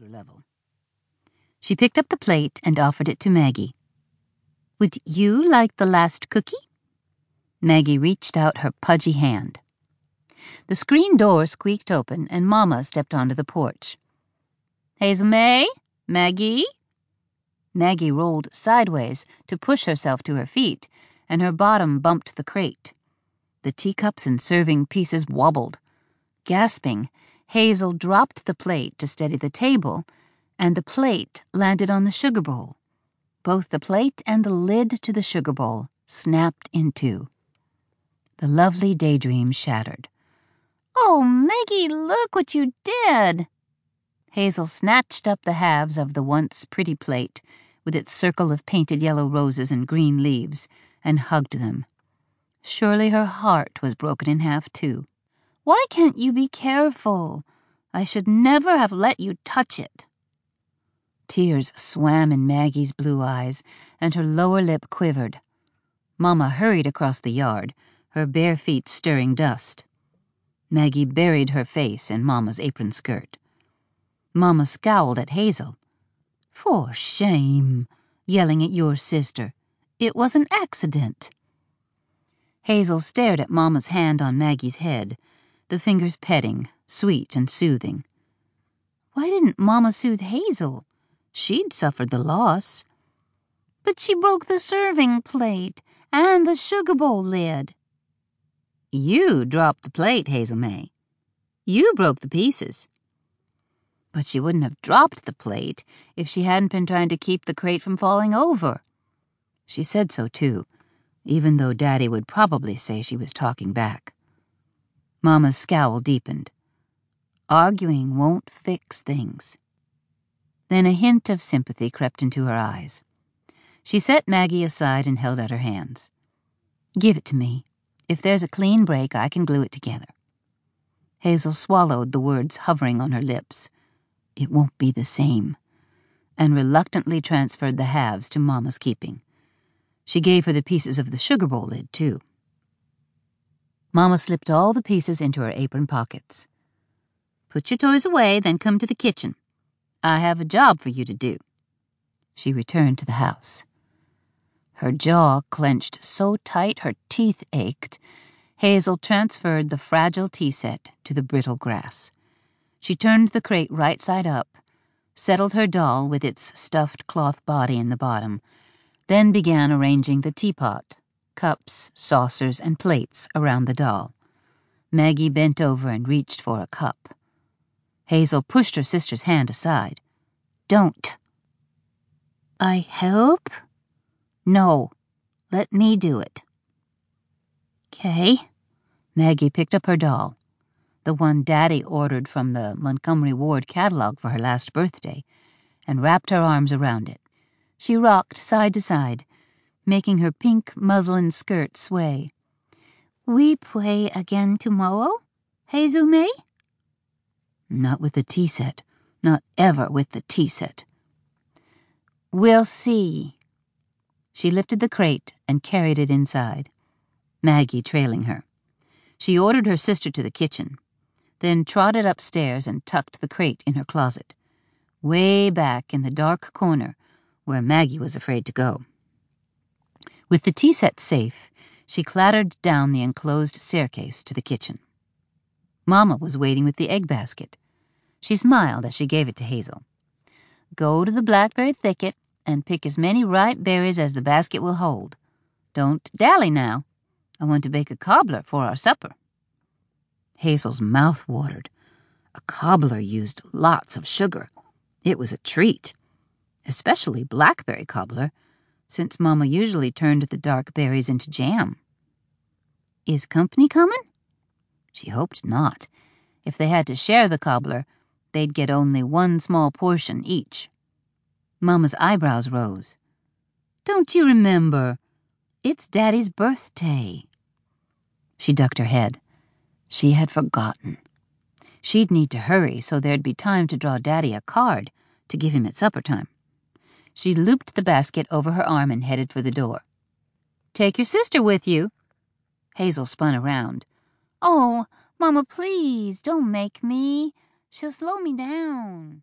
shoulder level. She picked up the plate and offered it to Maggie. Would you like the last cookie? Maggie reached out her pudgy hand. The screen door squeaked open and Mama stepped onto the porch. Hazel May? Maggie? Maggie rolled sideways to push herself to her feet, and her bottom bumped the crate. The teacups and serving pieces wobbled. Gasping, Hazel dropped the plate to steady the table, and the plate landed on the sugar bowl. Both the plate and the lid to the sugar bowl snapped in two. The lovely daydream shattered. Oh, Maggie, look what you did! Hazel snatched up the halves of the once pretty plate, with its circle of painted yellow roses and green leaves, and hugged them. Surely her heart was broken in half, too. Why can't you be careful? I should never have let you touch it. Tears swam in Maggie's blue eyes, and her lower lip quivered. Mamma hurried across the yard, her bare feet stirring dust. Maggie buried her face in Mamma's apron skirt. Mamma scowled at Hazel. For shame, yelling at your sister. It was an accident. Hazel stared at Mamma's hand on Maggie's head, the fingers petting, sweet and soothing. Why didn't Mamma soothe Hazel? She'd suffered the loss. But she broke the serving plate and the sugar bowl lid. You dropped the plate, Hazel May. You broke the pieces. But she wouldn't have dropped the plate if she hadn't been trying to keep the crate from falling over. She said so, too, even though Daddy would probably say she was talking back. Mama's scowl deepened. Arguing won't fix things. Then a hint of sympathy crept into her eyes. She set Maggie aside and held out her hands. Give it to me. If there's a clean break, I can glue it together. Hazel swallowed the words hovering on her lips. It won't be the same, and reluctantly transferred the halves to Mamma's keeping. She gave her the pieces of the sugar bowl lid, too. Mamma slipped all the pieces into her apron pockets. Put your toys away, then come to the kitchen. I have a job for you to do. She returned to the house. Her jaw clenched so tight her teeth ached, Hazel transferred the fragile tea set to the brittle grass. She turned the crate right side up, settled her doll with its stuffed cloth body in the bottom, then began arranging the teapot, cups, saucers, and plates around the doll. Maggie bent over and reached for a cup. Hazel pushed her sister's hand aside. Don't. I help? No, let me do it. Kay. Maggie picked up her doll, the one Daddy ordered from the Montgomery Ward catalog for her last birthday, and wrapped her arms around it. She rocked side to side, making her pink muslin skirt sway. We play again tomorrow, May? Not with the tea set. Not ever with the tea set. We'll see, she lifted the crate and carried it inside, Maggie trailing her. She ordered her sister to the kitchen, then trotted upstairs and tucked the crate in her closet, way back in the dark corner where Maggie was afraid to go. With the tea set safe, she clattered down the enclosed staircase to the kitchen. Mamma was waiting with the egg basket. She smiled as she gave it to Hazel. Go to the blackberry thicket and pick as many ripe berries as the basket will hold. Don't dally now. I want to bake a cobbler for our supper. Hazel's mouth watered. A cobbler used lots of sugar. It was a treat, especially blackberry cobbler, since Mamma usually turned the dark berries into jam. Is company coming? She hoped not. If they had to share the cobbler, they'd get only one small portion each. Mamma's eyebrows rose. Don't you remember? It's Daddy's birthday. She ducked her head. She had forgotten. She'd need to hurry so there'd be time to draw Daddy a card to give him at supper time. She looped the basket over her arm and headed for the door. Take your sister with you. Hazel spun around. Oh, Mamma, please, don't make me. She'll slow me down.